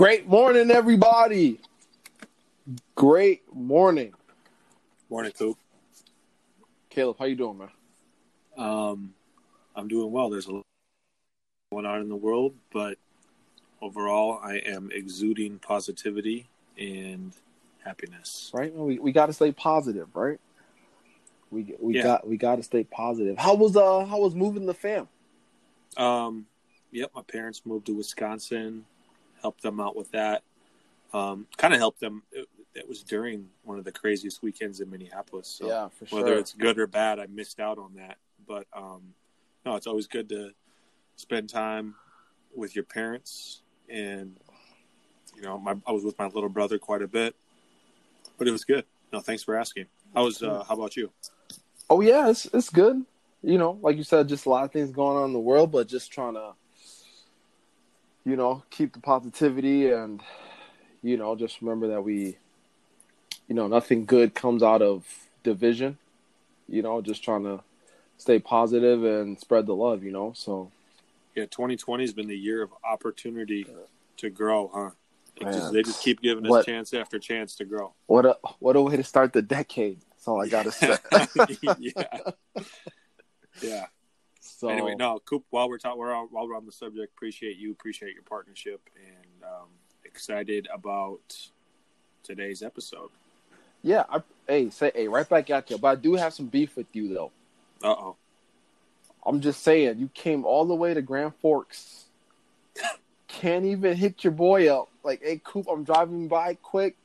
Great morning, everybody. Great morning, Morning, Coop. Caleb. How you doing, man? Um, I'm doing well. There's a lot going on in the world, but overall, I am exuding positivity and happiness. Right? We we got to stay positive, right? We we Yeah. got we got to stay positive. How was uh how was moving the fam? Um, yep, my parents moved to Wisconsin, helped them out with that. Um, kind of helped them. It, it was during one of the craziest weekends in Minneapolis. So yeah, for sure. whether it's good or bad, I missed out on that. But um, no, it's always good to spend time with your parents, and you know, my, I was with my little brother quite a bit, but it was good. No, thanks for asking. How was? Uh, how about you? Oh yeah, it's it's good. You know, like you said, just a lot of things going on in the world, but just trying to, you know, keep the positivity and, you know, just remember that we, you know, nothing good comes out of division. You know, just trying to stay positive and spread the love. You know, so Yeah, 2020 has been the year of opportunity to grow, huh? Just, they just keep giving us What- chance after chance to grow. what a what a way to start the decade. That's all I gotta say. yeah, yeah. So anyway, no, Coop. While we're talking, while we're on the subject, appreciate you, appreciate your partnership, and um, excited about today's episode. yeah, I, hey, say hey, right back at you. But I do have some beef with you though. Uh oh. I'm just saying, you came all the way to Grand Forks. Can't even hit your boy up. Like, hey, Coop, I'm driving by quick.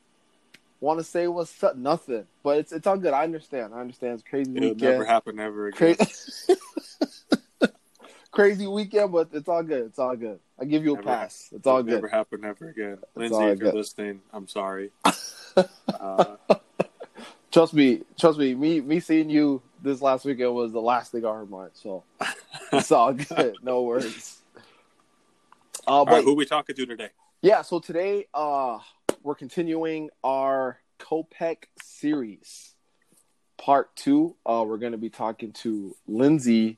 Want to say what's up? Nothing. But it's it's all good. I understand. I understand. It's crazy It'll weekend. never happen ever again. Cra- crazy weekend, but it's all good. It's all good. I give you a Never pass. It's all good. Never happen ever again. Lindsay, if you're good. listening, I'm sorry. uh, Trust me. Trust me. Me me seeing you this last weekend was the last thing on her mind. So it's all good. No worries. Uh, all but right, who we talking to today? Yeah, so today uh we're continuing our Kopek series. Part two. Uh we're gonna be talking to Lindsay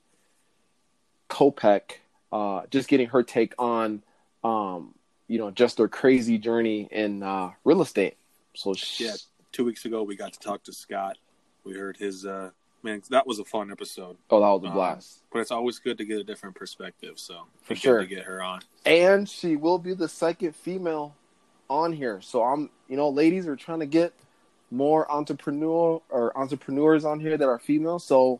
Kopek, uh just getting her take on um, you know, just her crazy journey in uh real estate. So she, Yeah, two weeks ago we got to talk to Scott. We heard his uh man. That was a fun episode. oh that was a Um, blast. But it's always good to get a different perspective. So For sure. to get her on. And she will be the second female on here. So I'm you know, ladies are trying to get more entrepreneur or entrepreneurs on here that are female. So,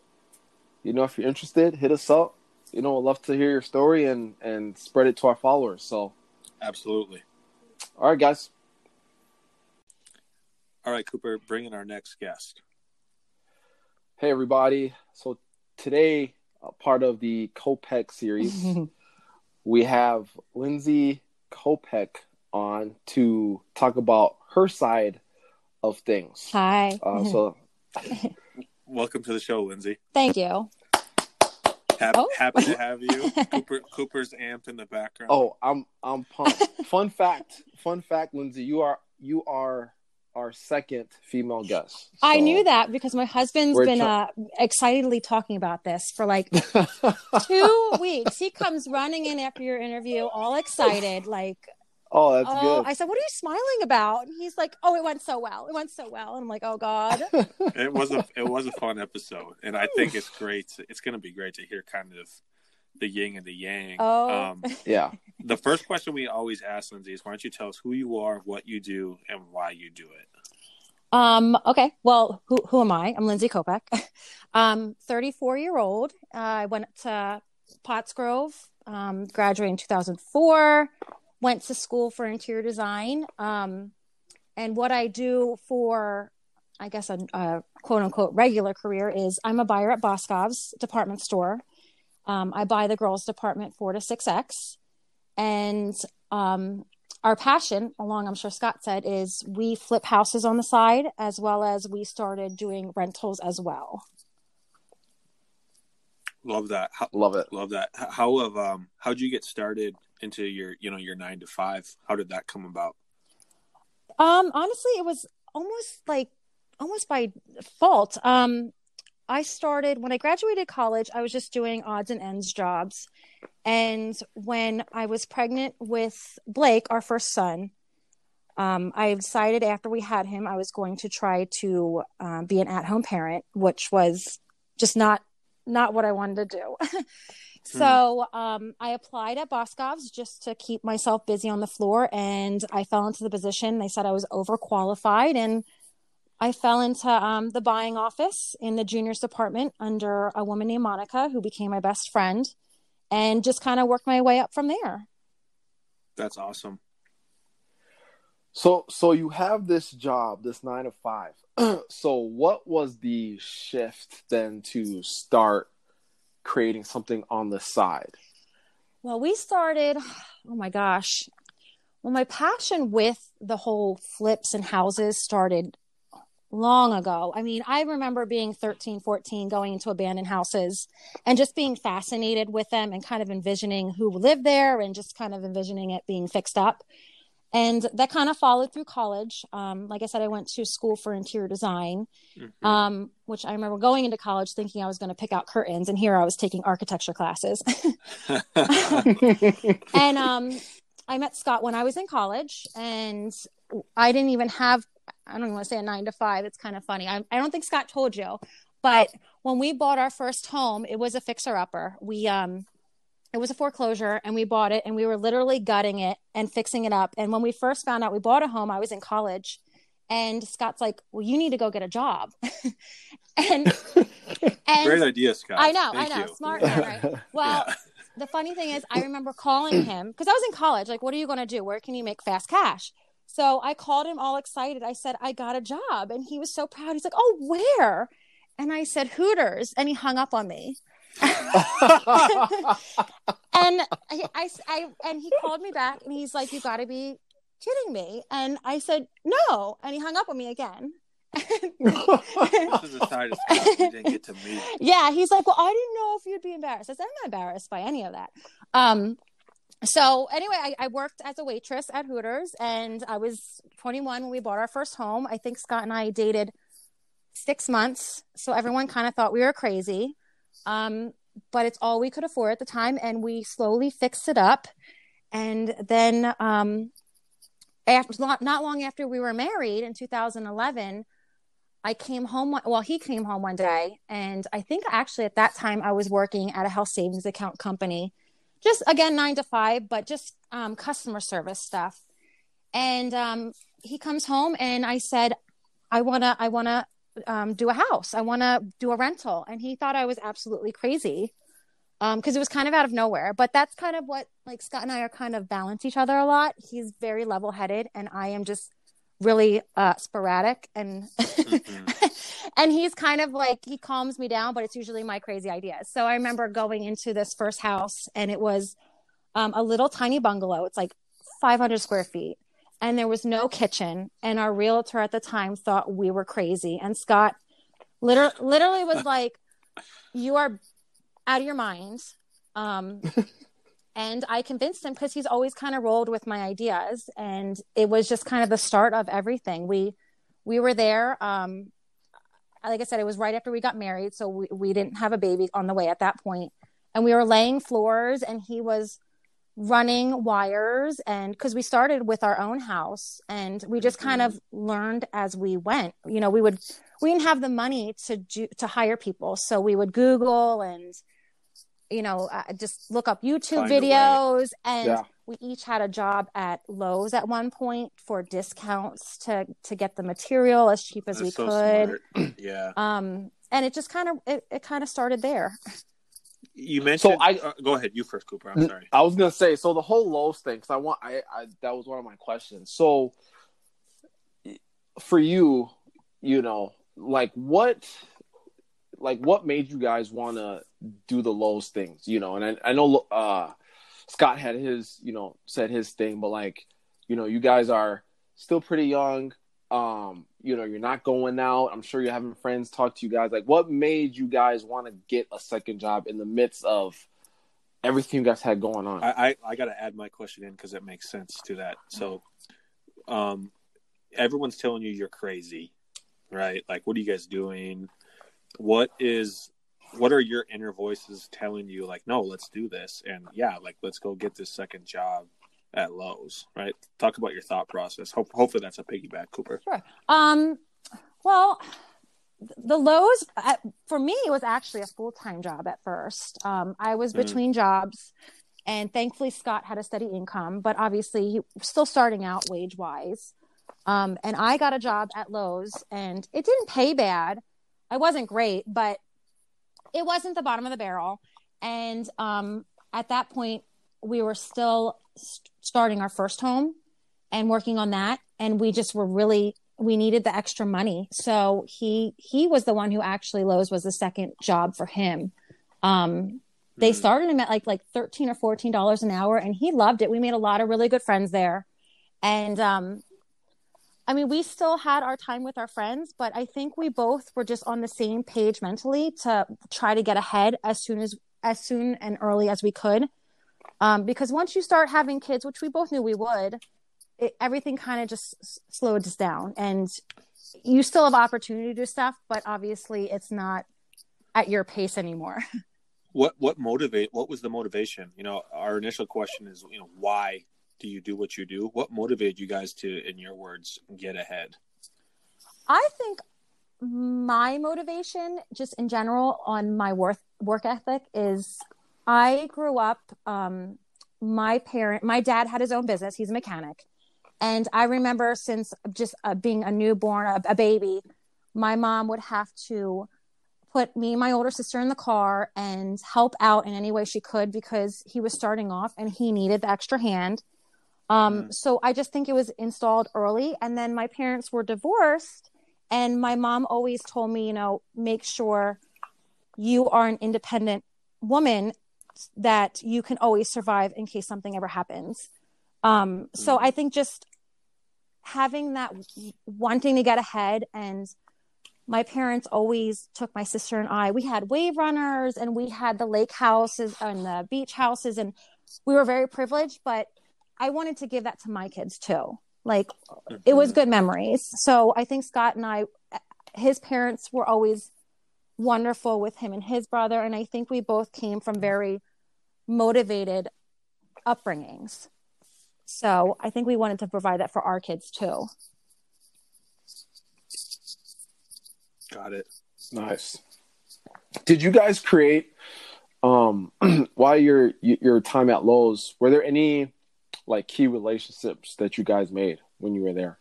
you know, if you're interested, hit us up. You know, love to hear your story and and spread it to our followers. So, Absolutely. all right, guys. All right, Cooper, bring in our next guest. Hey, everybody. So today, uh, part of the Kopek series, we have Lindsay Kopek on to talk about her side of things. Hi. Uh, so, Welcome to the show, Lindsay. Thank you. Happy, Oh. happy to have you. Cooper, Cooper's amp in the background. oh, I'm I'm pumped. fun fact, fun fact, Lindsay, you are you are our second female guest. I knew that because my husband's We're been try- uh, excitedly talking about this for like two weeks. He comes running in after your interview, all excited, like, oh, that's "Oh!" good. I said, "What are you smiling about?" And he's like, "Oh, it went so well. It went so well." And I'm like, "Oh God." It was a it was a fun episode, and I think it's great. To, it's going to be great to hear kind of the yin and the yang. Oh. Um, yeah. the first question we always ask Lindsay is, "Why don't you tell us who you are, what you do, and why you do it?" Um, okay. Well, who who am I? I'm Lindsay Kopek. Um, 34 year old. Uh, I went to Pottsgrove, um, graduated in 2004, went to school for interior design. Um, and what I do for, I guess, a, a quote unquote regular career is I'm a buyer at Boscov's department store. Um, I buy the girls' department four to six X. And um, our passion, along I'm sure Scott said, is we flip houses on the side as well as we started doing rentals as well. Love that. How, Love it. love that. How have um how'd you get started into your you know your nine to five? How did that come about? Um, honestly, it was almost like almost by fault. Um, I started when I graduated college, I was just doing odds and ends jobs. And when I was pregnant with Blake, our first son, um, I decided after we had him, I was going to try to um, be an at-home parent, which was just not not what I wanted to do. so um, I applied at Boscov's just to keep myself busy on the floor, and I fell into the position. They said I was overqualified, and I fell into um, the buying office in the juniors department under a woman named Monica, who became my best friend, and just kind of worked my way up from there. That's awesome. So, so you have this job, this nine to five. so, what was the shift then to start creating something on the side? Well, we started, oh my gosh. Well, my passion with the whole flips and houses started long ago. I mean, I remember being 13, 14, going into abandoned houses and just being fascinated with them and kind of envisioning who lived there and just kind of envisioning it being fixed up. And that kind of followed through college. Um, like I said, I went to school for interior design, mm-hmm. um, which I remember going into college thinking I was going to pick out curtains, and here I was taking architecture classes. and um, I met Scott when I was in college, and I didn't even have I don't even want to say a nine to five. It's kind of funny. I, I don't think Scott told you, but when we bought our first home, it was a fixer upper. We, um, it was a foreclosure and we bought it and we were literally gutting it and fixing it up. And when we first found out we bought a home, I was in college and Scott's like, well, you need to go get a job. and, and great idea, Scott. I know, Thank I know. You. Smart man, right? Well, yeah. the funny thing is I remember calling him because I was in college. Like, what are you going to do? Where can you make fast cash? So I called him all excited. I said, I got a job. And he was so proud. He's like, Oh, where? And I said, Hooters. And he hung up on me. and I, I, I, and he called me back and he's like, You got to be kidding me. And I said, No. And he hung up on me again. yeah, he's like, Well, I didn't know if you'd be embarrassed. I said, I'm not embarrassed by any of that. Um, so anyway, I, I, worked as a waitress at Hooters, and I was 21 when we bought our first home. I think Scott and I dated six months, so everyone kind of thought we were crazy. Um, but it's all we could afford at the time, and we slowly fixed it up. And then, um, after not, not long after we were married in 2011, I came home. Well, he came home one day, and I think actually at that time I was working at a health savings account company just again nine to five, but just um, customer service stuff. And um, he comes home, and I said, "I wanna, I wanna um, do a house. I wanna do a rental." And he thought I was absolutely crazy because um, it was kind of out of nowhere. But that's kind of what like Scott and I are kind of balance each other a lot. He's very level headed, and I am just really uh, sporadic and mm-hmm. and he's kind of like he calms me down but it's usually my crazy ideas so i remember going into this first house and it was um, a little tiny bungalow it's like 500 square feet and there was no kitchen and our realtor at the time thought we were crazy and scott liter- literally was like you are out of your mind um, and I convinced him because he's always kind of rolled with my ideas, and it was just kind of the start of everything. We we were there. Um, like I said, it was right after we got married, so we we didn't have a baby on the way at that point, and we were laying floors, and he was running wires and because we started with our own house and we just kind of learned as we went you know we would we didn't have the money to do to hire people so we would google and you know, uh, just look up YouTube Find videos. And yeah. we each had a job at Lowe's at one point for discounts to to get the material as cheap as That's we so could. yeah. Um, and it just kind of it, it kind of started there. You mentioned. So I uh, go ahead. You first, Cooper. I'm sorry. I was gonna say so the whole Lowe's thing because I want I, I that was one of my questions. So for you, you know, like what like what made you guys want to do the Lowe's things, you know? And I, I know uh, Scott had his, you know, said his thing, but like, you know, you guys are still pretty young. Um, you know, you're not going out. I'm sure you're having friends talk to you guys. Like, what made you guys want to get a second job in the midst of everything you guys had going on? I I, I got to add my question in because it makes sense to that. So, um, everyone's telling you you're crazy, right? Like, what are you guys doing? what is what are your inner voices telling you like no let's do this and yeah like let's go get this second job at Lowe's right? Talk about your thought process. Hope, hopefully that's a piggyback Cooper. Sure. Um well the Lowe's uh, for me was actually a full-time job at first. Um I was Mm. between jobs and thankfully Scott had a steady income but obviously he was still starting out wage wise um and I got a job at Lowe's and it didn't pay bad. I wasn't great but it wasn't the bottom of the barrel. And um at that point we were still st- starting our first home and working on that. And we just were really we needed the extra money. So he he was the one who actually Lowe's was the second job for him. Um they Mm. started him at like like 13 or 14 dollars an hour and he loved it. We made a lot of really good friends there. And um I mean, we still had our time with our friends, but I think we both were just on the same page mentally to try to get ahead as soon as as soon and early as we could. Um, because once you start having kids, which we both knew we would, it, everything kind of just s- slowed us down, and you still have opportunity to do stuff, but obviously it's not at your pace anymore. what what motivate what was the motivation? You know our initial question is you know why do you do what you do? What motivated you guys to in your words get ahead? I think my motivation, just in general, on my work work ethic is I grew up. Um, my parent, my dad had his own business. He's a mechanic, and I remember since just uh, being a newborn, a, a baby, my mom would have to put me and my older sister in the car and help out in any way she could because he was starting off and he needed the extra hand. Um, Mm. So I just think it was installed early. And then my parents were divorced, and my mom always told me, you know, make sure you are an independent woman that you can always survive in case something ever happens. Um, so Mm. I think just having that wanting to get ahead and my parents always took my sister and I. We had wave runners and we had the lake houses and the beach houses, and we were very privileged. But I wanted to give that to my kids too. Like it was good memories. So I think Scott and I, his parents were always wonderful with him and his brother, and I think we both came from very motivated upbringings. So I think we wanted to provide that for our kids too. got it Nice. Did you guys create um while your your time at Lowe's? Were there any like key relationships that you guys made when you were there?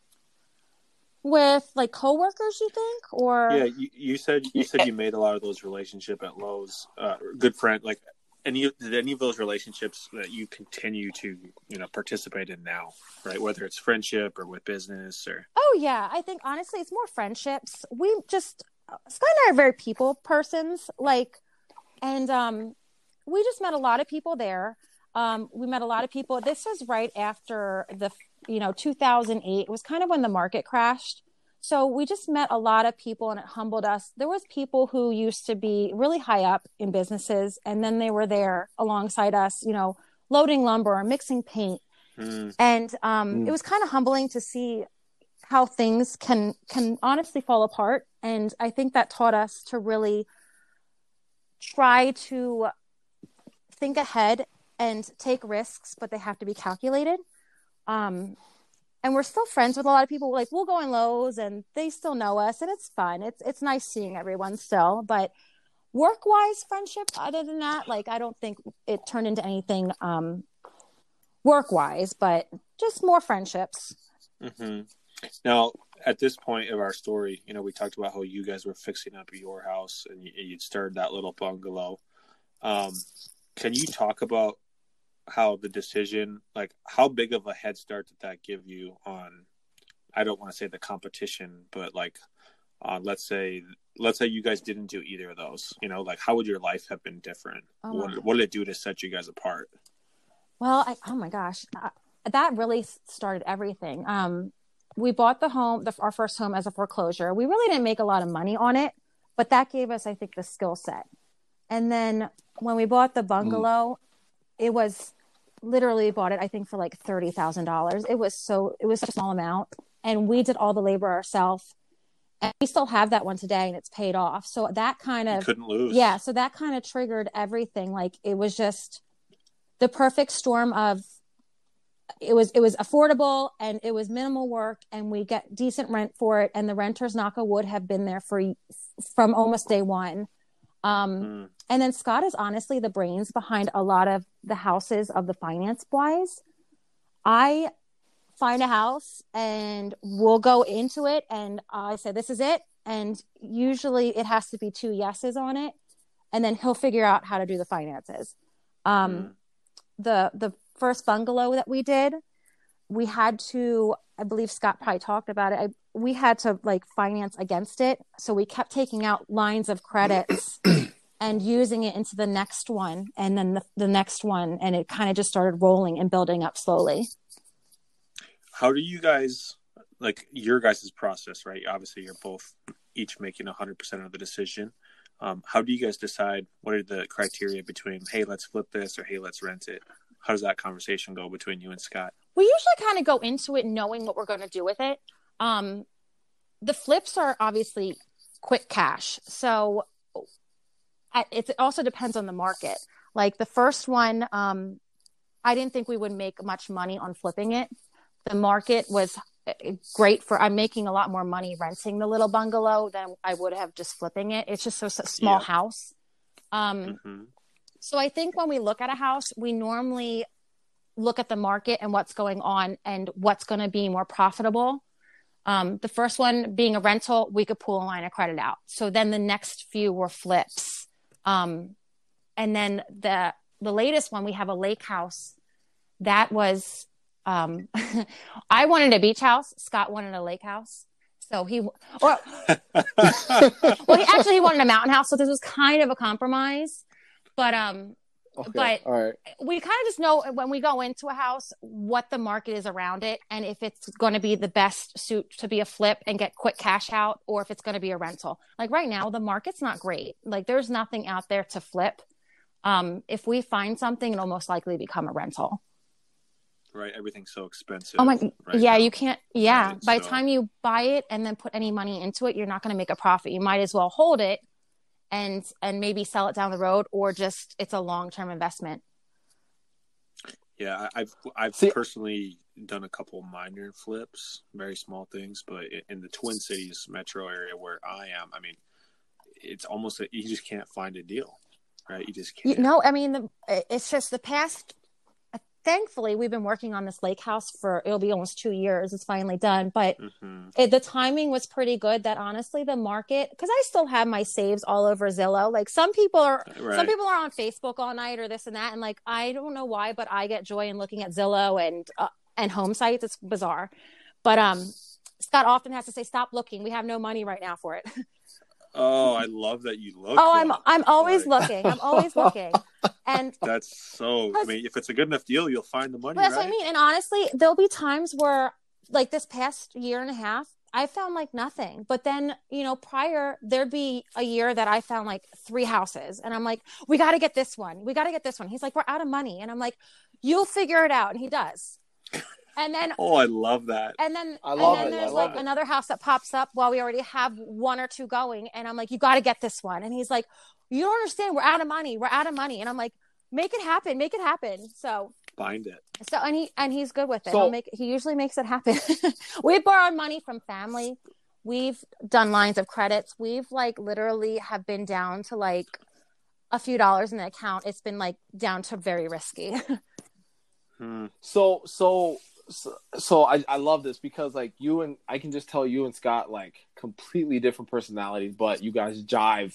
With like coworkers, you think, or yeah you, you said you said you made a lot of those relationship at Lowe's uh, good friend like any did any of those relationships that you continue to you know participate in now right whether it's friendship or with business or Oh yeah, I think honestly it's more friendships. We just Scott and I are very people persons, like, and um, we just met a lot of people there. Um, we met a lot of people. This was right after the you know 2008. It was kind of when the market crashed. So we just met a lot of people, and it humbled us. There was people who used to be really high up in businesses, and then they were there alongside us, you know, loading lumber or mixing paint Mm, and um, Mm. it was kind of humbling to see how things can can honestly fall apart and i think that taught us to really try to think ahead and take risks but they have to be calculated um, and we're still friends with a lot of people like we'll go in lowe's and they still know us and it's fun it's it's nice seeing everyone still but work wise friendship other than that like i don't think it turned into anything um work wise but just more friendships mm-hmm. Now, at this point of our story, you know, we talked about how you guys were fixing up your house and you, you'd started that little bungalow. Um, can you talk about how the decision, like, how big of a head start did that give you on? I don't want to say the competition, but like, uh, let's say, let's say you guys didn't do either of those. You know, like, how would your life have been different? Oh, what, what did it do to set you guys apart? Well, I, oh my gosh, uh, that really started everything. Um, we bought the home, the, our first home as a foreclosure. We really didn't make a lot of money on it, but that gave us, I think, the skill set. And then when we bought the bungalow, it was literally bought it, I think, for like thirty thousand dollars. It was so, it was such a small amount, and we did all the labor ourselves. And we still have that one today and it's paid off. So that kind You of couldn't lose. yeah, so that kind of triggered everything. Like it was just the perfect storm of it was it was affordable and it was minimal work and we get decent rent for it and the renters knock wood have been there for from almost day one. Um Mm. And then Scott is honestly the brains behind a lot of the houses of the finance wise. I find a house and we'll go into it and I say this is it and usually it has to be two yeses on it and then he'll figure out how to do the finances. Um Mm. the the first bungalow that we did, we had to I believe Scott probably talked about it. I, we had to like finance against it, so we kept taking out lines of credits and using it into the next one and then the, the next one and it kind of just started rolling and building up slowly. How do you guys like your guys' process, right? Obviously, you're both each making 100% of the decision. Um, how do you guys decide what are the criteria between, hey, let's flip this or hey, let's rent it? How does that conversation go between you and Scott? we usually kind of go into it knowing what we're going to do with it. Um, the flips are obviously quick cash, so I- it also depends on the market. Like the first one, um, I didn't think we would make much money on flipping it. The market was uh, great for. I'm making a lot more money renting the little bungalow than I would have just flipping it. It's just so, so small Yeah. house. Um, hmm so I think when we look at a house, we normally look at the market and what's going on and what's going to be more profitable. Um, the first one being a rental, we could pull a line of credit out. So then the next few were flips. Um, and then the the latest one, we have a lake house. That was um, I wanted a beach house. Scott wanted a lake house. So he or well, he actually he wanted a mountain house. So this was kind of a compromise. But um, Okay. But- all right. we kind of just know when we go into a house what the market is around it and if it's going to be the best suit to be a flip and get quick cash out or if it's going to be a rental like right now the market's not great like there's nothing out there to flip um if we find something it'll most likely become a rental right? Everything's so expensive. oh my right yeah now. you can't yeah Right, by the time you buy it and then put any money into it you're not going to make a profit you might as well hold it and and maybe sell it down the road or just it's a long-term investment Yeah, I- I've I've See- personally done a couple minor flips, very small things, but in the Twin Cities metro area where I am, I mean, it's almost a, you just can't find a deal, right? You just can't. you know, I mean, the, it's just the past. Thankfully, we've been working on this lake house for it'll be almost two years. It's finally done, but hmm it, the timing was pretty good. That honestly, the market because I still have my saves all over Zillow. Like some people are, Right. some people are on Facebook all night or this and that, and like I don't know why, but I get joy in looking at Zillow and uh, and home sites. It's bizarre, but um, Scott often has to say, "Stop looking. We have no money right now for it." Oh, I love that you look. oh, I'm. I'm always Right. looking. I'm always looking, and That's so. I mean, if it's a good enough deal, you'll find the money, Well, that's right? what I mean. And honestly, there'll be times where, like this past year and a half, I found like nothing. But then, you know, prior, there'd be a year that I found like three houses. And I'm like, we got to get this one. We got to get this one. He's like, we're out of money. And I'm like, you'll figure it out. And he does. And then Oh, I love that. and then, I and love then it. I there's love like it. another house that pops up while we already have one or two going. And I'm like, you got to get this one. And he's like, you don't understand. We're out of money. We're out of money. And I'm like, make it happen. Make it happen. So Find it. so and he and he's good with it. So- He'll make he usually makes it happen. we borrowed money from family. We've done lines of credits. We've like literally have been down to like a few dollars in the account. It's been like down to very risky. Hmm. So so so, so I, I love this because like you and I can just tell you and Scott like completely different personalities, but you guys jive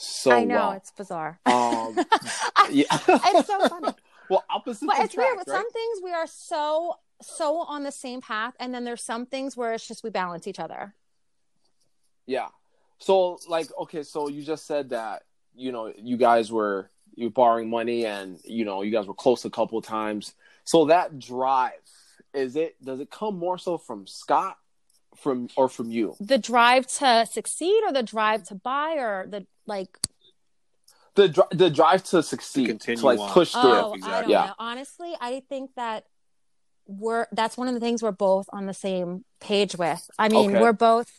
so I know well. it's bizarre. Um, yeah. it's so funny. well, opposite. But it's weird. right? some things we are so so on the same path, and then there's some things where it's just we balance each other. Yeah. So like okay, so you just said that you know you guys were you were borrowing money and you know you guys were close a couple of times. So that drive is it does it come more so from Scott from or from you? The drive to succeed, or the drive to buy, or the like The dri- the drive to succeed to, continue like on. push through. Oh, I exactly. don't Yeah. know. Honestly, I think that we're that's one of the things we're both on the same page with. I mean, Okay. we're both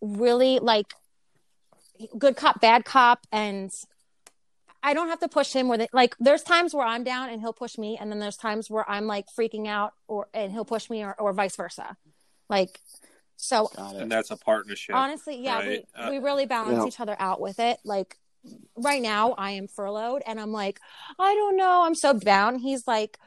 really like good cop, bad cop, and I don't have to push him. Where they, like, there's times where I'm down and he'll push me, and then there's times where I'm like freaking out, or and he'll push me, or, or vice versa. Like, so and that's a partnership. honestly, yeah, right? we Uh, we really balance Yeah. each other out with it. Like, right now, I am furloughed, and I'm like, I don't know, I'm so down. He's like.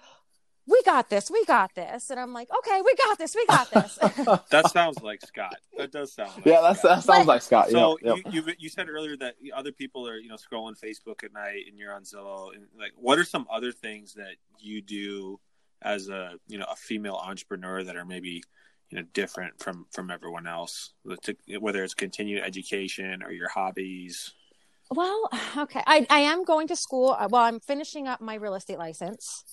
We got this. We got this. And I'm like, okay, we got this. We got this. That sounds like Scott. That does sound. Like yeah, that's Scott. that sounds But- like Scott. So yeah, yeah. you, you you said earlier that other people are you know scrolling Facebook at night and you're on Zillow and like what are some other things that you do as a you know a female entrepreneur that are maybe you know different from from everyone else To- whether it's continued education or your hobbies Well, okay. I, I am going to school. uh, Well, I'm finishing up my real estate license.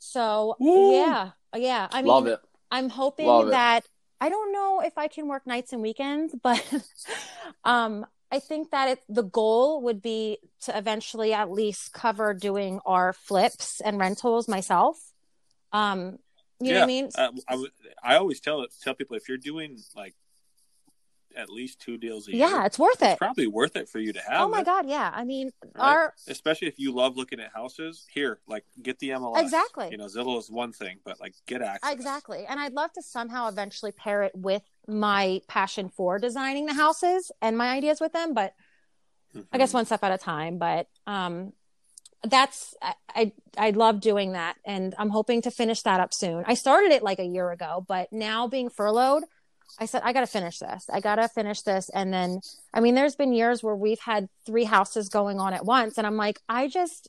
So, Woo! yeah. Yeah. I mean, Love it. I'm hoping Love it. that I don't know if I can work nights and weekends, but um I think that it, the goal would be to eventually at least cover doing our flips and rentals myself. Um you know what I mean? uh, I, I always tell tell people if you're doing like at least two deals a year yeah, it's worth it. it's it. probably worth it for you to have Oh my it, god, yeah. I mean, right? our especially if you love looking at houses here like get the mls Exactly. you know zillow is one thing but like get access Exactly. And I'd love to somehow eventually pair it with my passion for designing the houses and my ideas with them, but I guess Mhm. one step at a time. But um that's I, I I love doing that and I'm hoping to finish that up soon. I started it like a year ago, but now being furloughed, I said I got to finish this. I got to finish this and then I mean there's been years where we've had three houses going on at once and I'm like I just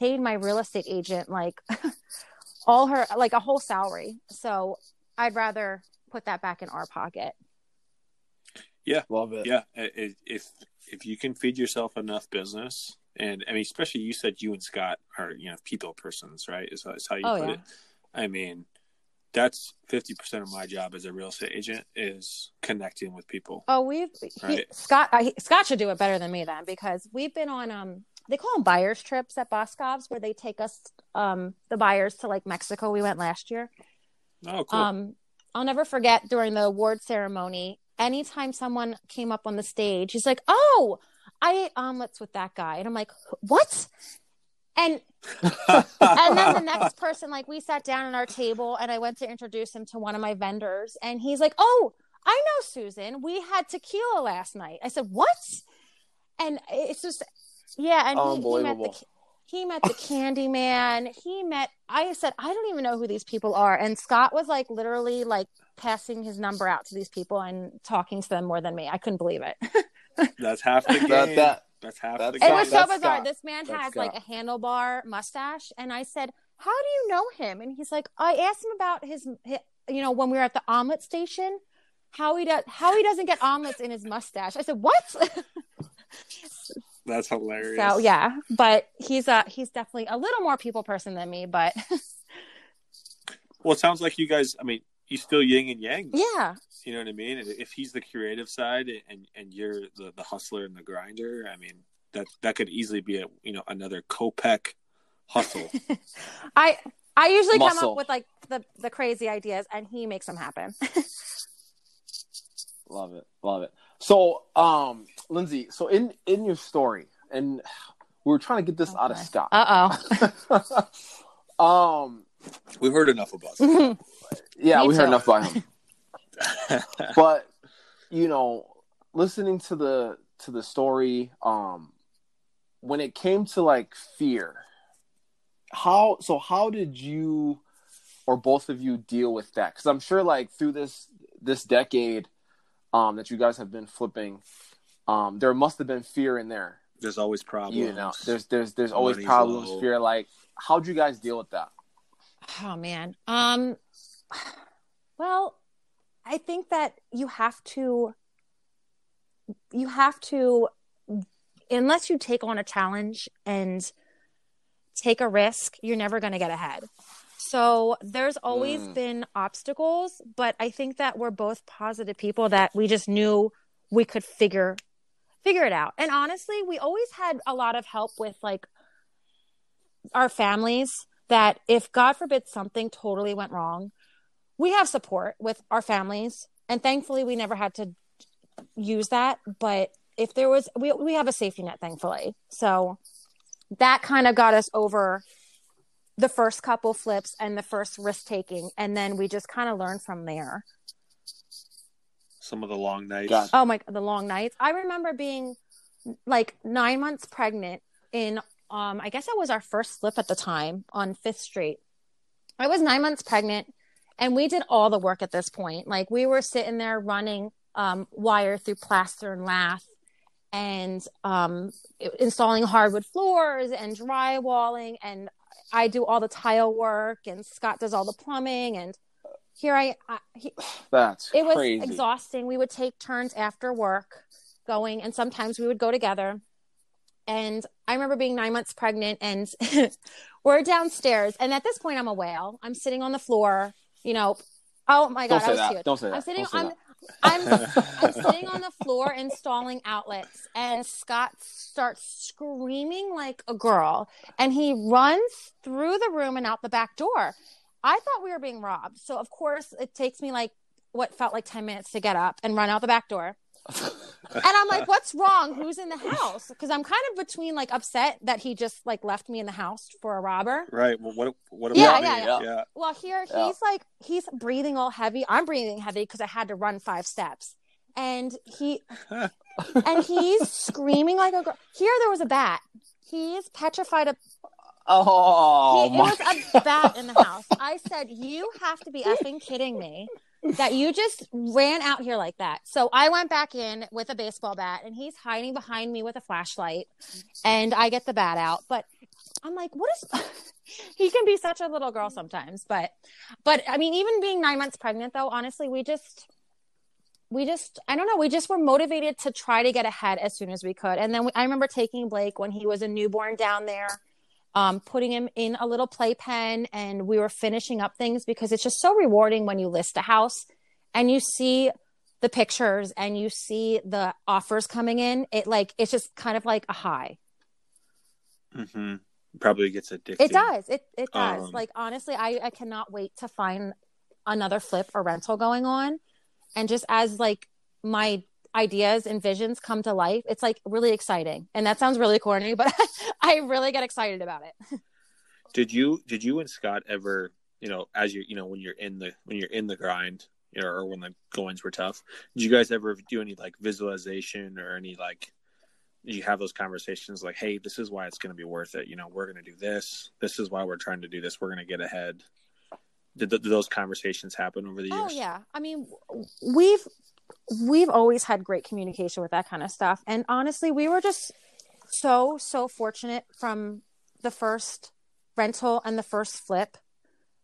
paid my real estate agent like all her like a whole salary. So I'd rather put that back in our pocket. Yeah. Love it. yeah i- i- if if you can feed yourself enough business and i mean especially you said you and scott are you know people persons right is, is how you Oh, put yeah. it i mean that's 50% of my job as a real estate agent is connecting with people Oh, we've he, Scott. Uh, he, Scott should do it better than me then because we've been on um they call them buyers trips at Boscov's where they take us um the buyers to like Mexico. We went last year. oh cool Um, I'll never forget during the award ceremony. Anytime someone came up on the stage, he's like, "Oh, I ate omelets with that guy," and I'm like, "What?" And and then the next person, like, we sat down at our table, and I went to introduce him to one of my vendors, and he's like, "Oh, I know Susan. We had tequila last night." I said, "What?" And it's just, yeah, and he, he met the he met the candy man he met i said i don't even know who these people are and scott was like literally like passing his number out to these people and talking to them more than me i couldn't believe it that's half the game That that that's half that's the it was so that's bizarre Scott. this man That's has like a handlebar mustache and i said how do you know him? And he's like i asked him about his, hi you know when we were at the omelet station how he does how he doesn't get omelets in his mustache. I said what? That's hilarious. So yeah but he's a he's definitely a little more people person than me but well it sounds like you guys i mean you still yin and yang. Yeah You know what I mean? If he's the creative side and and you're the, the hustler and the grinder, I mean that that could easily be a you know another Kopek hustle. I I usually come up with like the the crazy ideas, and he makes them happen. Love it. Love it. So, um, Lindsay, so in in your story, and we were trying to get this out of Okay. Scott. Uh oh. um, We've heard enough about it. oh. yeah, Me we heard enough about him. but you know, listening to the to the story, um, when it came to like fear, how so? How did you or both of you deal with that? Because I'm sure, like through this this decade, um, that you guys have been flipping, um, there must have been fear in there. There's always problems. You know, there's there's there's always Money's problems, low. fear. Like, how'd you guys deal with that? oh man. Um. Well, I think that you have to. You have to, unless you take on a challenge and take a risk, you're never going to get ahead. So there's always Mm. been obstacles, but I think that we're both positive people that we just knew we could figure figure it out. And honestly, we always had a lot of help with like our families that if God forbid something totally went wrong, we have support with our families. And thankfully we never had to use that, but if there was, we we have a safety net, thankfully. So that kind of got us over the first couple flips and the first risk taking, and then we just kind of learned from there. Some of the long nights. Got- Oh my, the long nights. I remember being like nine months pregnant in, um, I guess it was our first slip at the time on Fifth Street. I was nine months pregnant and we did all the work at this point. Like we were sitting there running um, wire through plaster and lath and um, installing hardwood floors and drywalling. And I do all the tile work and Scott does all the plumbing. And here I, I he, That's it was crazy. exhausting. We would take turns after work going, and sometimes we would go together. And I remember being nine months pregnant, and we're downstairs. And at this point, I'm a whale. I'm sitting on the floor. You know, oh my god, Don't say I was that. huge. Don't say I'm sitting. Don't say I'm, that. I'm I'm sitting on the floor installing outlets, and Scott starts screaming like a girl, and he runs through the room and out the back door. I thought we were being robbed, so of course it takes me like what felt like ten minutes to get up and run out the back door. And I'm like, "What's wrong? Who's in the house?" Because I'm kind of between like upset that he just like left me in the house for a robber. Right. Well, what what Yeah, about yeah, me? yeah. yeah. Well, here Yeah. he's like he's breathing all heavy. I'm breathing heavy because I had to run five steps, and he and he's screaming like a girl. Here there was a bat. He's petrified of. Oh he, my! it was a bat in the house. I said, "You have to be effing kidding me." That you just ran out here like that. So I went back in with a baseball bat and he's hiding behind me with a flashlight and I get the bat out. But I'm like, what is he can be such a little girl sometimes, but but I mean, even being nine months pregnant though, honestly, we just we just I don't know, we just were motivated to try to get ahead as soon as we could. And then we, I remember taking Blake when he was a newborn down there, um, putting him in a little playpen, and we were finishing up things because it's just so rewarding when you list a house and you see the pictures and you see the offers coming in. It like it's just kind of like a high. mm-hmm. Probably gets addicted It does. It it does. Um, like honestly, I I cannot wait to find another flip or rental going on, and just as like my ideas and visions come to life, it's like really exciting. And that sounds really corny, but I really get excited about it. Did you did you and Scott ever you know as you you know when you're in the when you're in the grind you know or when the goings were tough did you guys ever do any like visualization or any like did you have those conversations like hey this is why it's going to be worth it you know we're going to do this this is why we're trying to do this we're going to get ahead did, th- did those conversations happen over the oh, years Oh yeah. I mean, we've we've always had great communication with that kind of stuff. And honestly, we were just so so fortunate from the first rental and the first flip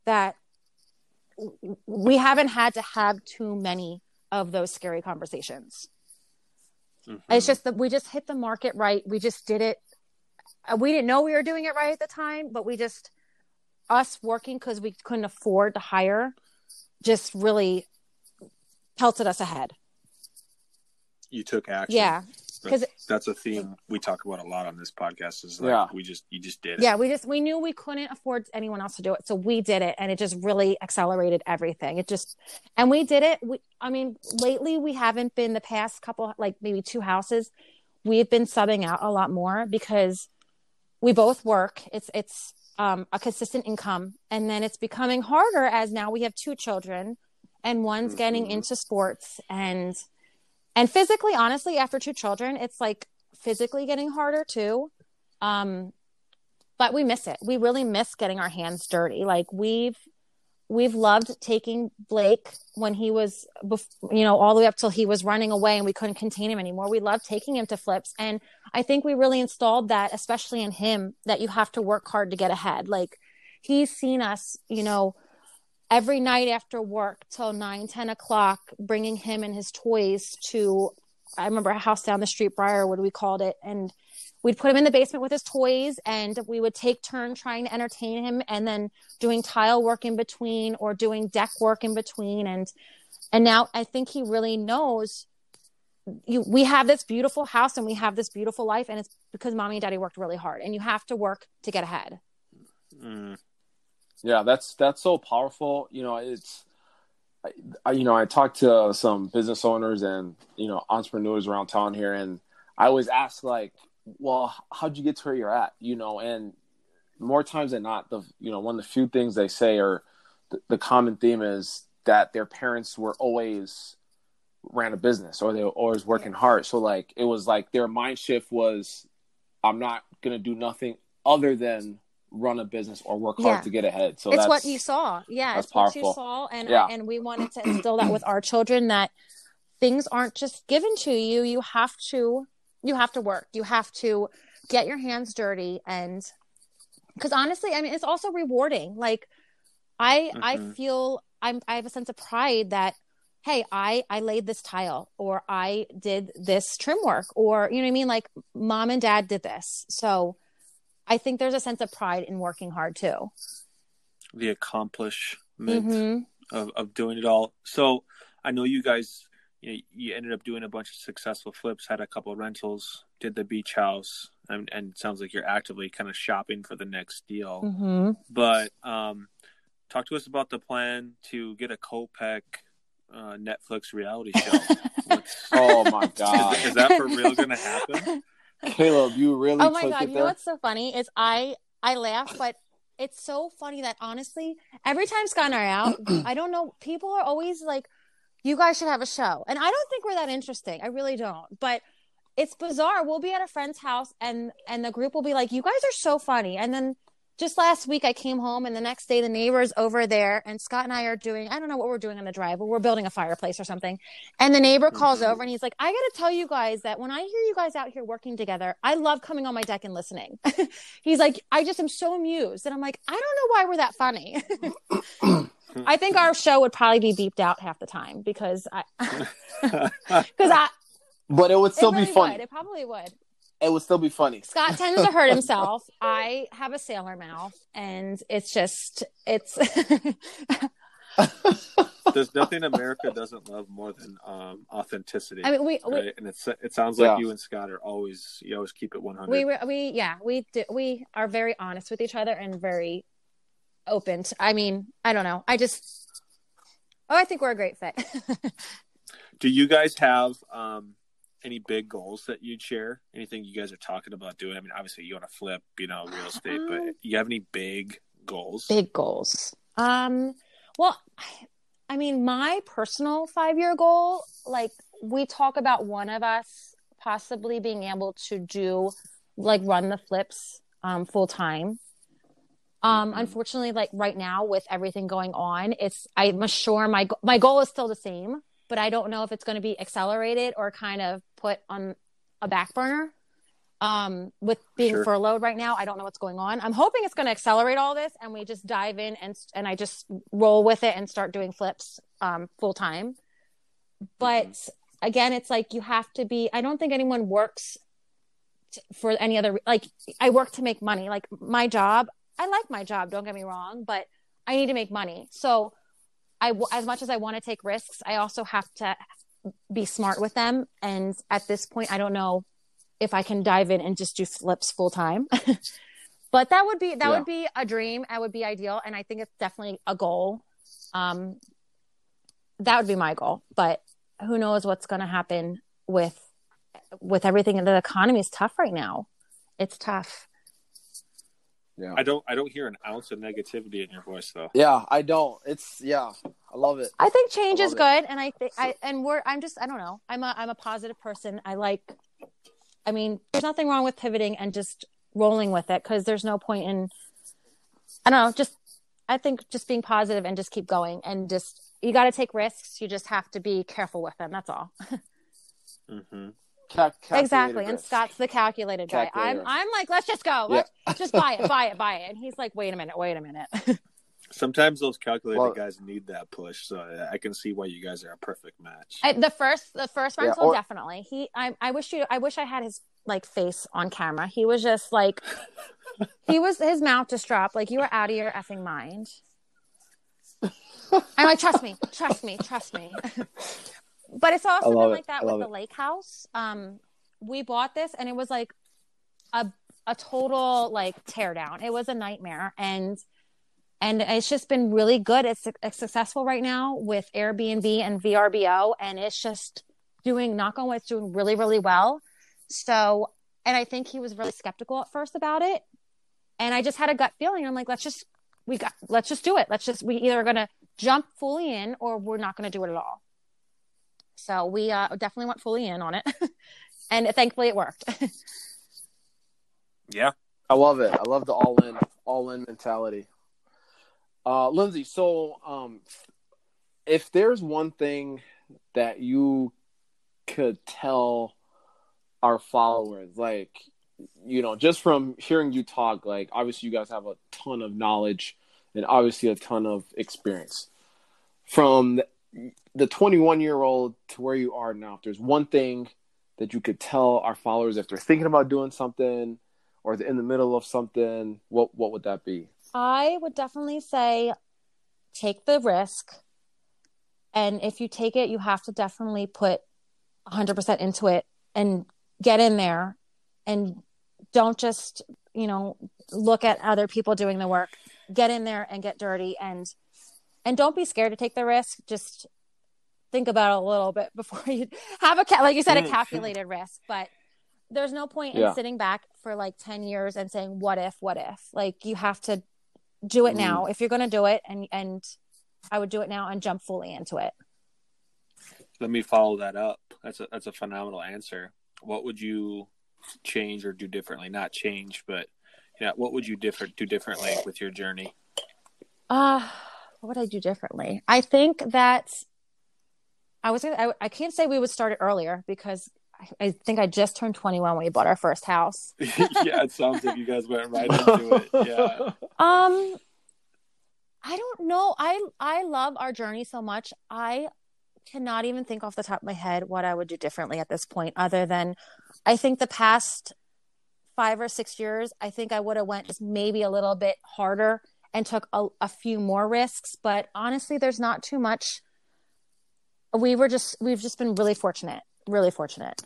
that we haven't had to have too many of those scary conversations. Mhm. It's just that we just hit the market right. We just did it. Uh, We didn't know we were doing it right at the time, but we just us working because we couldn't afford to hire just really pelted us ahead. you took action Yeah. Because that's a theme we talk about a lot on this podcast is like Yeah. we just you just did it Yeah, we just we knew we couldn't afford anyone else to do it, so we did it, and it just really accelerated everything. It just, and we did it. We, I mean, lately we haven't been the past couple, like maybe two houses, we've been subbing out a lot more because we both work. It's it's um, a consistent income, and then it's becoming harder as now we have two children, and one's getting Mhm. into sports and and physically, honestly, after two children, it's like physically getting harder too. Um, but we miss it. We really miss getting our hands dirty. Like we've we've loved taking Blake when he was, you know, all the way up till he was running away and we couldn't contain him anymore. We loved taking him to flips, and I think we really installed that, especially in him, that you have to work hard to get ahead. Like he's seen us, you know, every night after work till nine, 10 o'clock, bringing him and his toys to. I remember a house down the street, Briarwood, we called it, and we'd put him in the basement with his toys and we would take turn trying to entertain him and then doing tile work in between or doing deck work in between and and now i think he really knows you we have this beautiful house and we have this beautiful life and it's because mommy and daddy worked really hard and you have to work to get ahead Mm. Yeah that's that's so powerful you know it's I, you know, I talked to some business owners and you know entrepreneurs around town here, and I always ask like, well, how'd you get to where you're at? You know, and more times than not, the you know one of the few things they say or the, the common theme is that their parents were always ran a business or they were always working hard. So like it was like their mind shift was, I'm not gonna do nothing other than run a business or work hard Yeah. to get ahead. So it's that's what you saw. Yeah, that's it's what you saw, and Yeah. and we wanted to instill that with our children that things aren't just given to you. You have to you have to work. You have to get your hands dirty, and because honestly, I mean, it's also rewarding. Like I I Mhm. feel I'm I have a sense of pride that hey i i laid this tile or i did this trim work or you know what i mean like mom and dad did this so i think there's a sense of pride in working hard too The accomplishment Mhm. of, of doing it all. So I know you guys, you, know, you ended up doing a bunch of successful flips, had a couple of rentals, did the beach house, and, and it sounds like you're actively kind of shopping for the next deal. Mhm. But um, talk to us about the plan to get a Copec uh, Netflix reality show. Oh my god, is, is that for real going to happen? Caleb, you really oh my god you there. know what's so funny is i i laugh but it's so funny that honestly every time scott and i are out i don't know people are always like you guys should have a show. And i don't think we're that interesting. I really don't. But it's bizarre. We'll be at a friend's house and and the group will be like you guys are so funny. And then just last week i came home and the next day the neighbors over there and scott and i are doing i don't know what we're doing on the drive but we're building a fireplace or something and the neighbor calls Mhm. over and he's like i gotta tell you guys that when i hear you guys out here working together i love coming on my deck and listening he's like i just am so amused and i'm like i don't know why we're that funny i think our show would probably be beeped out half the time because i because i but it would still it really be funny. would. it probably would It would still be funny. Scott tends to hurt himself. I have a sailor mouth, and it's just it's. There's nothing America doesn't love more than um, authenticity. I mean, we we? And it's it sounds like Yeah. you and Scott are always you always keep it 100. we we yeah we do, we are very honest with each other and very open. To, I mean, I don't know. I just oh, I think we're a great fit. Do you guys have um, any big goals that you'd share? Anything you guys are talking about doing? I mean, obviously you want to flip, you know, real estate, but Um, you have any big goals? big goals um well i mean my personal five year goal like we talk about one of us possibly being able to do like run the flips um full time um Mhm. unfortunately like right now with everything going on it's i'm sure my my goal is still the same but i don't know if it's going to be accelerated or kind of put on a back burner. Um with being Sure. furloughed right now i don't know what's going on. I'm hoping it's going to accelerate all this and we just dive in and and i just roll with it and start doing flips um full time but again it's like you have to be i don't think anyone works t- for any other like i work to make money. Like my job i like my job don't get me wrong but i need to make money. So i as much as i want to take risks i also have to be smart with them. And at this point i don't know if i can dive in and just do flips full time. But that would be that Yeah. would be a dream. That would be ideal. And i think it's definitely a goal. Um that would be my goal. But who knows what's going to happen with with everything. In the economy is tough right now. It's tough Yeah. I don't I don't hear an ounce of negativity in your voice though. Yeah, I don't. It's yeah, I love it. i think change I is love good and i think i and we're i'm just i don't know i'm a i'm a positive person i like i mean there's nothing wrong with pivoting and just rolling with it because there's no point in i don't know just i think just being positive and just keep going and just you got to take risks you just have to be careful with them that's all hmm Cal- exactly and risk. scott's the calculated guy. I'm Calculator. i'm like let's just go let's just buy it buy it buy it. And he's like wait a minute wait a minute. Sometimes those calculated Well- guys need that push, so I- I can see why you guys are a perfect match. I, the first the first Yeah, rental or- definitely. He I, I wish you i wish i had his like face on camera. He was just like he was his mouth just dropped like you were out of your effing mind. I'm like trust me trust me trust me but it's also been love it. like that with love the it. lake house um we bought this and it was like a a total like tear down it was a nightmare and and it's just been really good. It's, it's successful right now with Airbnb and VRBO, and it's just doing knock on wood, it's doing really, really well. So, and I think he was really skeptical at first about it, and I just had a gut feeling. I'm like, let's just we got let's just do it. Let's just we either are going to jump fully in or we're not going to do it at all. So we uh, definitely went fully in on it, and thankfully it worked. Yeah. I love it. I love the all in, all in mentality. Uh, Lindsay, so um, if there's one thing that you could tell our followers, like, you know, just from hearing you talk, like, obviously you guys have a ton of knowledge and obviously a ton of experience. From the 21 year old to where you are now, if there's one thing that you could tell our followers if they're thinking about doing something or in the middle of something, what what would that be? I would definitely say take the risk. And if you take it, you have to definitely put 100% into it and get in there and don't just, you know, look at other people doing the work. Get in there and get dirty and and don't be scared to take the risk. Just think about it a little bit before you have a cat, like you said a Mm. calculated risk, but there's no point in Yeah. sitting back for like 10 years and saying what if what if like you have to do it Mm. now if you're going to do it and and i would do it now and jump fully into it Let me follow that up. That's a that's a phenomenal answer. What would you change or do differently? Not change, but yeah, what would you different do differently with your journey? uh what would i do differently i think that i was gonna, I, I can't say we would start it earlier because I, I think i just turned 21 when we bought our first house yeah, it sounds like you guys went right into it. Yeah. Um, I don't know. I I love our journey so much. I cannot even think off the top of my head what I would do differently at this point, other than I think the past five or six years, I think I would have went just maybe a little bit harder and took a, a few more risks. But honestly, there's not too much. We were just we've just been really fortunate, really fortunate.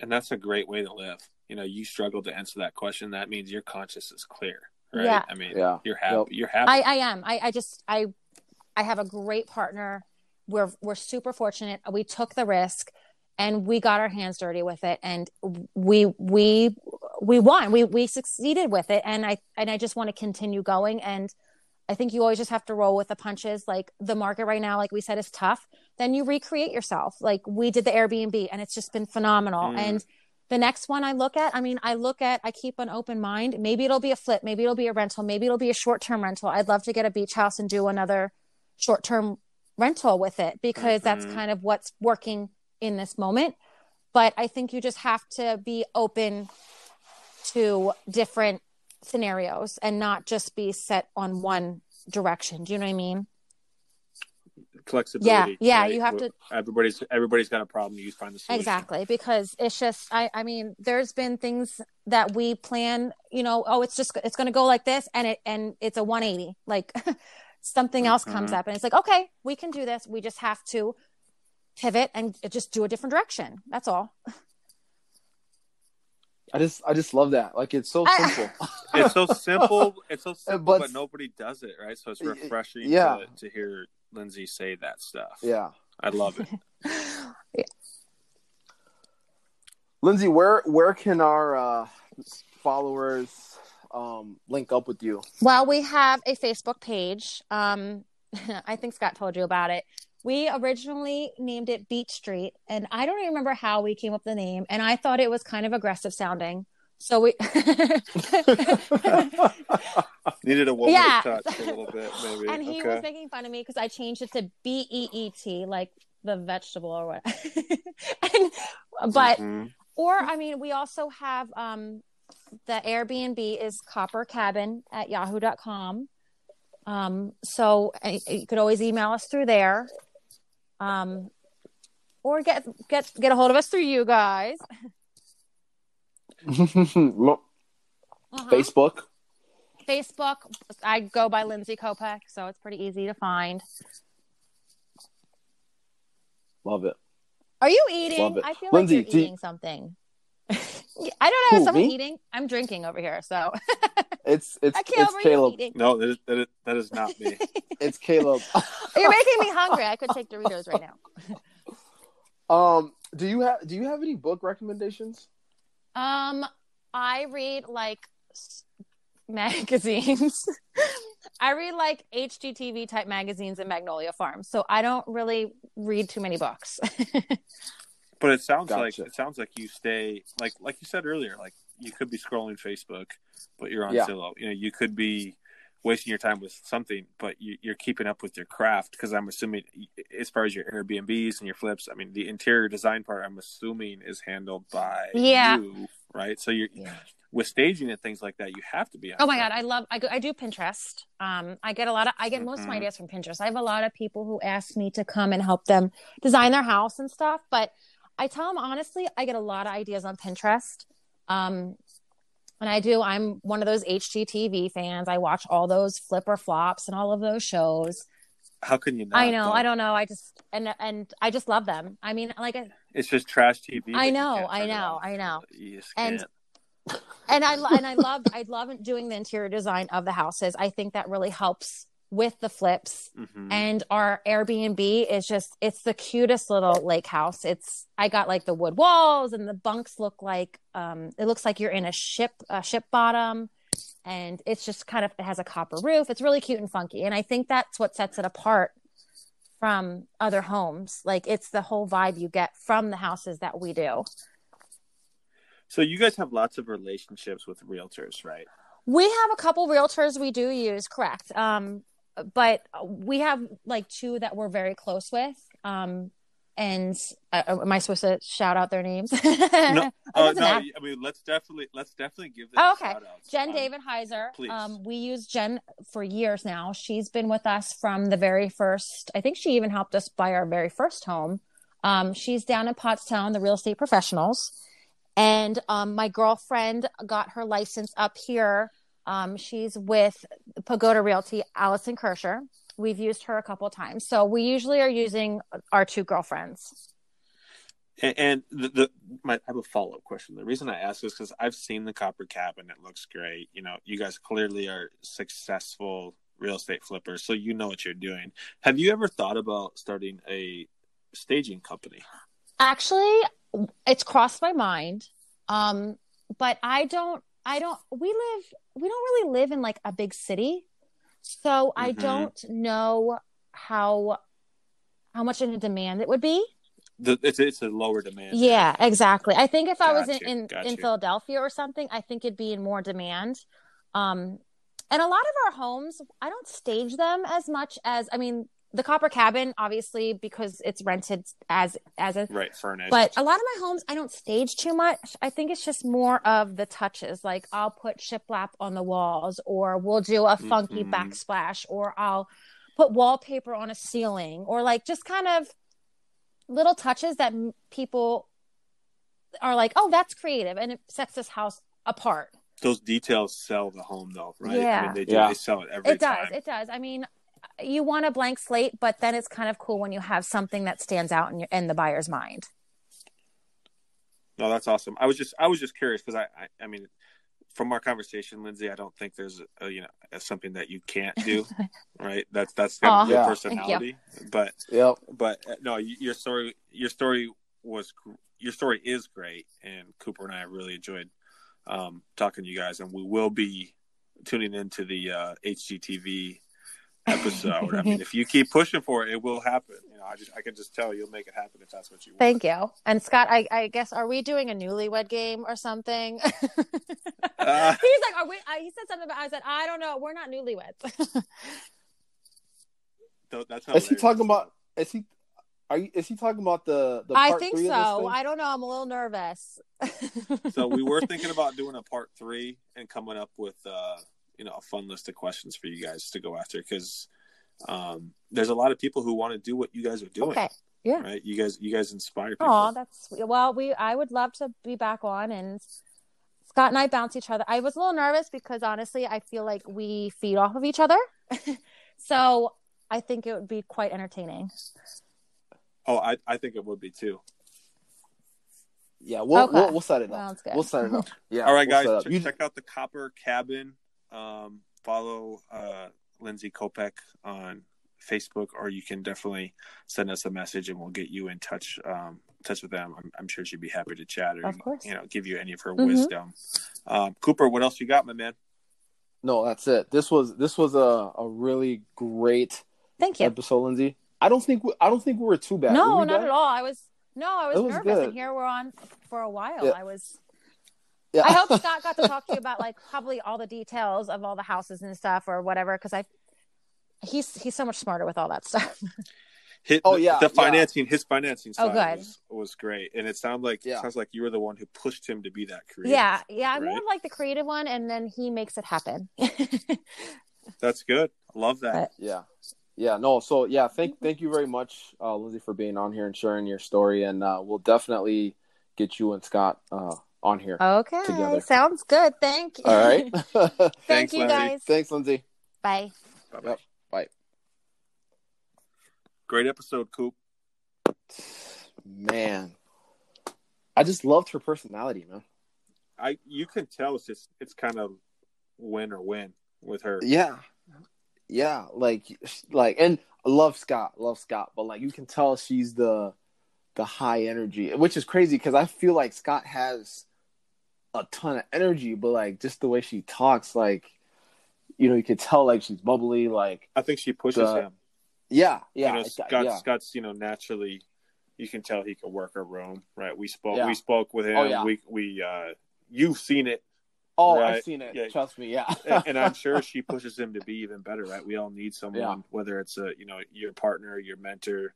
And that's a great way to live. You know, you struggle to answer that question. That means your conscience is clear, right? Yeah. I mean, Yeah. you're happy. Yep. You're happy. I, I am. I, I just I I have a great partner. We're we're super fortunate. We took the risk and we got our hands dirty with it and we we we won. We we succeeded with it and I and I just want to continue going and I think you always just have to roll with the punches. Like the market right now, like we said, is tough. Then you recreate yourself. Like we did the Airbnb and it's just been phenomenal. Mm. And the next one I look at, I mean, I look at, I keep an open mind. Maybe it'll be a flip. Maybe it'll be a rental. Maybe it'll be a short term rental. I'd love to get a beach house and do another short term rental with it because that's Mhm. kind of what's working in this moment. But I think you just have to be open to different scenarios and not just be set on one direction. Do you know what I mean? Flexibility. yeah, right? you have to- Everybody's everybody's got a problem. You find the solution. Exactly, because it's just I I mean, there's been things that we plan, you know, oh, it's just it's going to go like this and it and it's a 180. Like something else comes Mhm. up and it's like, "Okay, we can do this. We just have to pivot and just do a different direction." That's all. I just I just love that. Like it's so I- simple. It's so simple. It's so simple, but- but, nobody does it, right? So it's refreshing yeah. to, to hear Lindsay say that stuff. yeah. I love it. yeah. Lindsay, where where can our uh, followers um, link up with you? Well, we have a Facebook page. Um, I think Scott told you about it. We originally named it Beat Street, and I don't even remember how we came up with the name. And I thought it was kind of aggressive sounding, so we. Needed a woman Yeah. touch a little bit, maybe. and he okay. was making fun of me because I changed it to B E E T, like the vegetable or what. and, but Mhm. or I mean, we also have um, the Airbnb is Copper Cabin at Yahoo.com. Um, so uh, you could always email us through there, um, or get get get a hold of us through you guys. Uh-huh. Facebook. Facebook. I go by Lindsay Kopeck, so it's pretty easy to find. Love it. Are you eating? I feel Lindsay, like you're you- eating something. I don't know. Who, Is someone me? eating? I'm drinking over here, so It's it's I can't it's over Caleb. eating. No, that is, that is, that is not me. It's Caleb. You're making me hungry. I could take Doritos right now. um, do you have do you have any book recommendations? Um, I read like magazines. I read like HGTV type magazines and Magnolia Farm, so I don't really read too many books. But it sounds like it sounds like you stay like like you said earlier. Like you could be scrolling Facebook, but you're on Yeah. Zillow. You know, you could be wasting your time with something, but you, you're keeping up with your craft. Because I'm assuming, as far as your Airbnbs and your flips, I mean, the interior design part, I'm assuming, is handled by Yeah. you, right? So you're Yeah. with staging and things like that, you have to be. On Oh my god, I love I, go, I do Pinterest. Um, I get a lot of I get most of my Mhm. ideas from Pinterest. I have a lot of people who ask me to come and help them design their house and stuff, but I tell them honestly, I get a lot of ideas on Pinterest. Um, and I do. I'm one of those HGTV fans. I watch all those flipper flops and all of those shows. How can you not? I know. though? I don't know. I just and and I just love them. I mean, like, I- It's just trash TV. I know, I know. I know. And- and I and I love I love doing the interior design of the houses. I think that really helps with the flips. Mhm. And our Airbnb is just it's the cutest little lake house. It's I got like the wood walls and the bunks look like um it looks like you're in a ship a ship bottom and it's just kind of it has a copper roof. It's really cute and funky. And I think that's what sets it apart from other homes. Like it's the whole vibe you get from the houses that we do. So you guys have lots of relationships with realtors, right? We have a couple realtors we do use, correct. Um, but we have like two that we're very close with. Um, and uh, am I supposed to shout out their names? No, uh, no. I mean, let's definitely let's definitely give them Oh, okay. Jen David Heiser. please. Um, we use Jen for years now. She's been with us from the very first. I think she even helped us buy our very first home. Um, she's down in Pottstown, the real estate professionals. And um, my girlfriend got her license up here. Um, she's with Pagoda Realty, Allison Kirscher. We've used her a couple of times. So we usually are using our two girlfriends. And, and the, the my, I have a follow up question. The reason I ask is because I've seen the Copper Cabin. It looks great. You know, you guys clearly are successful real estate flippers, so you know what you're doing. Have you ever thought about starting a staging company? Actually, it's crossed my mind. Um, but I don't, I don't, we live, we don't really live in like a big city. So I Mhm. don't know how, how much in a demand it would be. The, it's it's a lower demand. Yeah, exactly. I think if I was in, in, in Philadelphia or something, I think it'd be in more demand. Um, and a lot of our homes, I don't stage them as much as, I mean, the Copper Cabin, obviously, because it's rented as, as a, right. Furnished. but a lot of my homes, I don't stage too much. I think it's just more of the touches. Like I'll put shiplap on the walls, or we'll do a funky Mhm. backsplash, or I'll put wallpaper on a ceiling, or like just kind of little touches that people are like, "Oh, that's creative," and it sets this house apart. those details sell the home, though, right? I Yeah. mean, they do. Yeah. They sell it every time. it does. time. It does. I mean, you want a blank slate, but then it's kind of cool when you have something that stands out in your in the buyer's mind. No, that's awesome. I was just I was just curious because I, I I mean, from our conversation, Lindsay, I don't think there's a, you know something that you can't do, right? That's that's kind Aw, of your Yeah. personality. But Yep. but uh, no, your story your story was your story is great, and Cooper and I really enjoyed um, talking to you guys, and we will be tuning into the uh, HGTV episode. I mean, if you keep pushing for it, it will happen. You know, I just I can just tell you'll make it happen if that's what you want. Thank you. And Scott, I, I guess are we doing a newlywed game or something? Uh, He's like, are we? I, he said something about. I said, I don't know. We're not newlyweds. That's Is he talking about? Is he? Are you? Is he talking about the? the I think three of this so. thing? I don't know. I'm a little nervous. So we were thinking about doing a part three and coming up with uh, you know a fun list of questions for you guys to go after because um, there's a lot of people who want to do what you guys are doing. okay. Yeah. Right? You guys you guys inspire people. Oh, that's. Well, we. I would love to be back on and. Scott and I bounce each other. I was a little nervous because honestly, I feel like we feed off of each other. so I think it would be quite entertaining. Oh, I, I think it would be too. Yeah, we'll Okay. we'll, we'll set it up. Good. We'll set it up. Yeah. All right, we'll guys, check, You- check out the Copper Cabin. Um, follow uh, Lindsay Kopek on Facebook, or you can definitely send us a message, and we'll get you in touch um, touch with them. I'm, I'm sure she'd be happy to chat or you know give you any of her Mhm. wisdom. Um, Cooper, what else you got, my man? no, that's it. This was this was a, a really great Thank you. episode, Lindsay. I don't think we, I don't think we were too bad. No, we not bad? at all. I was no, I was, was nervous, good. and here we're on for a while. Yeah. I was. Yeah. I hope Scott got to talk to you about like probably all the details of all the houses and stuff or whatever because I. He's he's so much smarter with all that stuff. Hit, Oh, yeah, the yeah. financing, his financing Oh, good. was, was great, and it sounded like Yeah. sounds like you were the one who pushed him to be that creative. yeah, yeah. I'm more of like the creative one, and then he makes it happen. that's good. I love that. But- Yeah. Yeah, no, so yeah, thank thank you very much, uh, Lindsay, for being on here and sharing your story, and uh, we'll definitely get you and Scott uh, on here. okay, Together. sounds good. Thank you. All right. Thank Thanks, you Lindsay. guys. Thanks, Lindsay. Bye. Bye-bye. Yep. Bye. Great episode, Coop. Man, I just loved her personality, man. I you can tell it's just it's kind of win or win with her. Yeah, yeah, like like, and I love Scott, love Scott, but like you can tell she's the the high energy, which is crazy because I feel like Scott has a ton of energy, but like just the way she talks, like you know, you could tell like she's bubbly, like I think she pushes The- him. yeah, yeah, you know, I- Scott, yeah, Scott's you know naturally, you can tell he could work a room, right? We spoke, Yeah. we spoke with him. Oh, yeah. We we uh, you've seen it, Oh, right. I've seen it. Yeah. Trust me, yeah, and, and I'm sure she pushes him to be even better, right? We all need someone, whether it's a you know your partner, your mentor,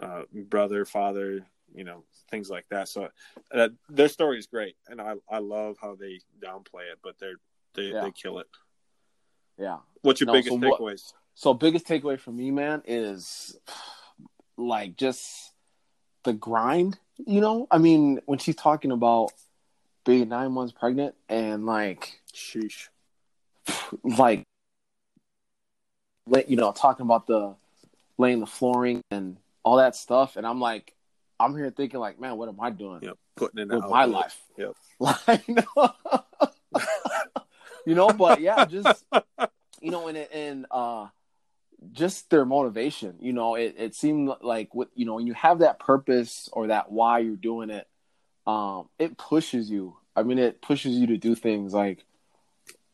uh, brother, father, you know things like that. So uh, their story is great, and I I love how they downplay it, but they're they Yeah. they kill it. yeah. What's your No, biggest so what- takeaways? So biggest takeaway for me, man, is like just the grind. You know, I mean, when she's talking about being nine months pregnant and like, Sheesh. like, like, you know, talking about the laying the flooring and all that stuff, and I'm like, I'm here thinking like, man, what am I doing Yep, putting in with my life? Yep. Like, you know, but yeah, just you know, and and uh, just their motivation. You know, it it seemed like what you know when you have that purpose or that why you're doing it, um, it pushes you. I mean, it pushes you to do things like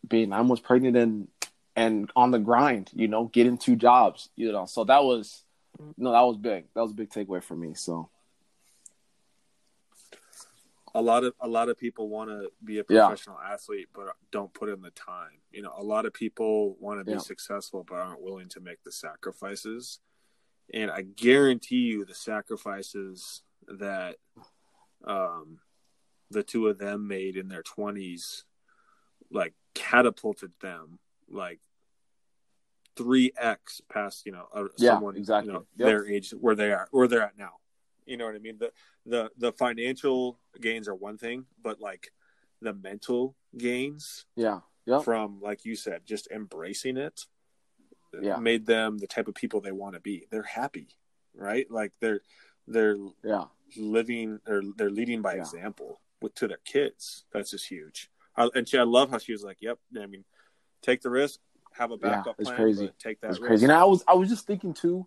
being nine months pregnant and and on the grind. You know, getting two jobs. You know, so that was no, that was big. That was a big takeaway for me. So a lot of a lot of people want to be a Yeah. professional athlete but don't put in the time you know a lot of people want to be Yeah. successful but aren't willing to make the sacrifices and i guarantee you the sacrifices that um the two of them made in their 20s like catapulted them like 3x past you know a, Yeah, someone exactly. you know Yep. their age where they are where they're at now you know what i mean? The the the financial gains are one thing but like the mental gains yeah, yep, from like you said just embracing it Yeah. made them the type of people they want to be. They're happy right? Like they're they're yeah, living or they're leading by Yeah. example with to their kids. That's just huge. I, and she, i love how she was like yep i mean take the risk have a backup it's plan crazy. take that It's risk. crazy. And I was I was just thinking too,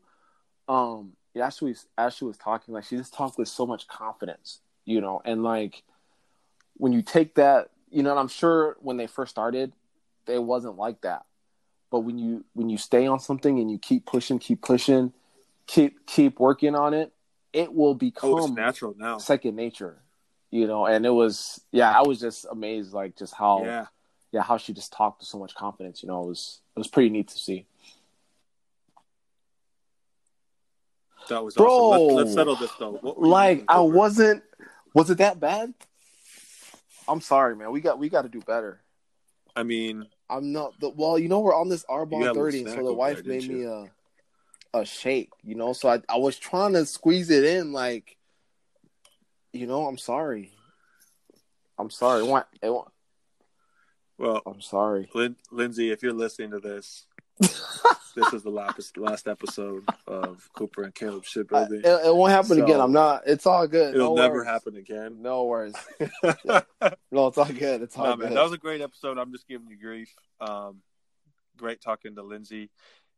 um, yeah, as she was as she was talking, like she just talked with so much confidence, you know, and like when you take that, you know, and I'm sure when they first started, it wasn't like that. But when you when you stay on something and you keep pushing, keep pushing, keep keep working on it, it will oh become natural now second nature. You know, and it was yeah, I was just amazed like just how yeah yeah, how she just talked with so much confidence. You know, it was it was pretty neat to see. That was Bro. awesome Let, let's settle this though you Like I wasn't. Was it that bad? I'm sorry, man. We got we got to do better. i mean I'm not. The, well, you know, we're on this You Arbonne got a little thirty, so the wife there, made me a a shake. You know, so I I was trying to squeeze it in. Like, you know, I'm sorry. I'm sorry. It went, it went, well I'm sorry. Lin- lindsay if you're listening to this this is the last last episode of Cooper and Caleb I- it, it won't happen So- again. I'm not. It's all good. It'll no never worries. happen again. No worries. no, No, it's all good. It's all good. man, that was a great episode. I'm just giving you grief. Um, great talking to Lindsay.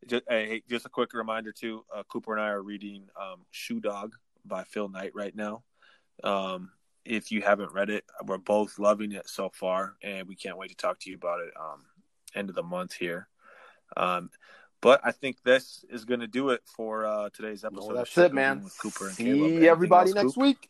Just, hey, just a quick reminder too. Uh, Cooper and I are reading um, Shoe Dog by Phil Knight right now. Um, if you haven't read it, we're both loving it so far, and we can't wait to talk to you about it. Um, end of the month here. Um, but I think this is going to do it for uh, today's episode. That's it, man. With Cooper and See Caleb. Everybody else, next Coop? week.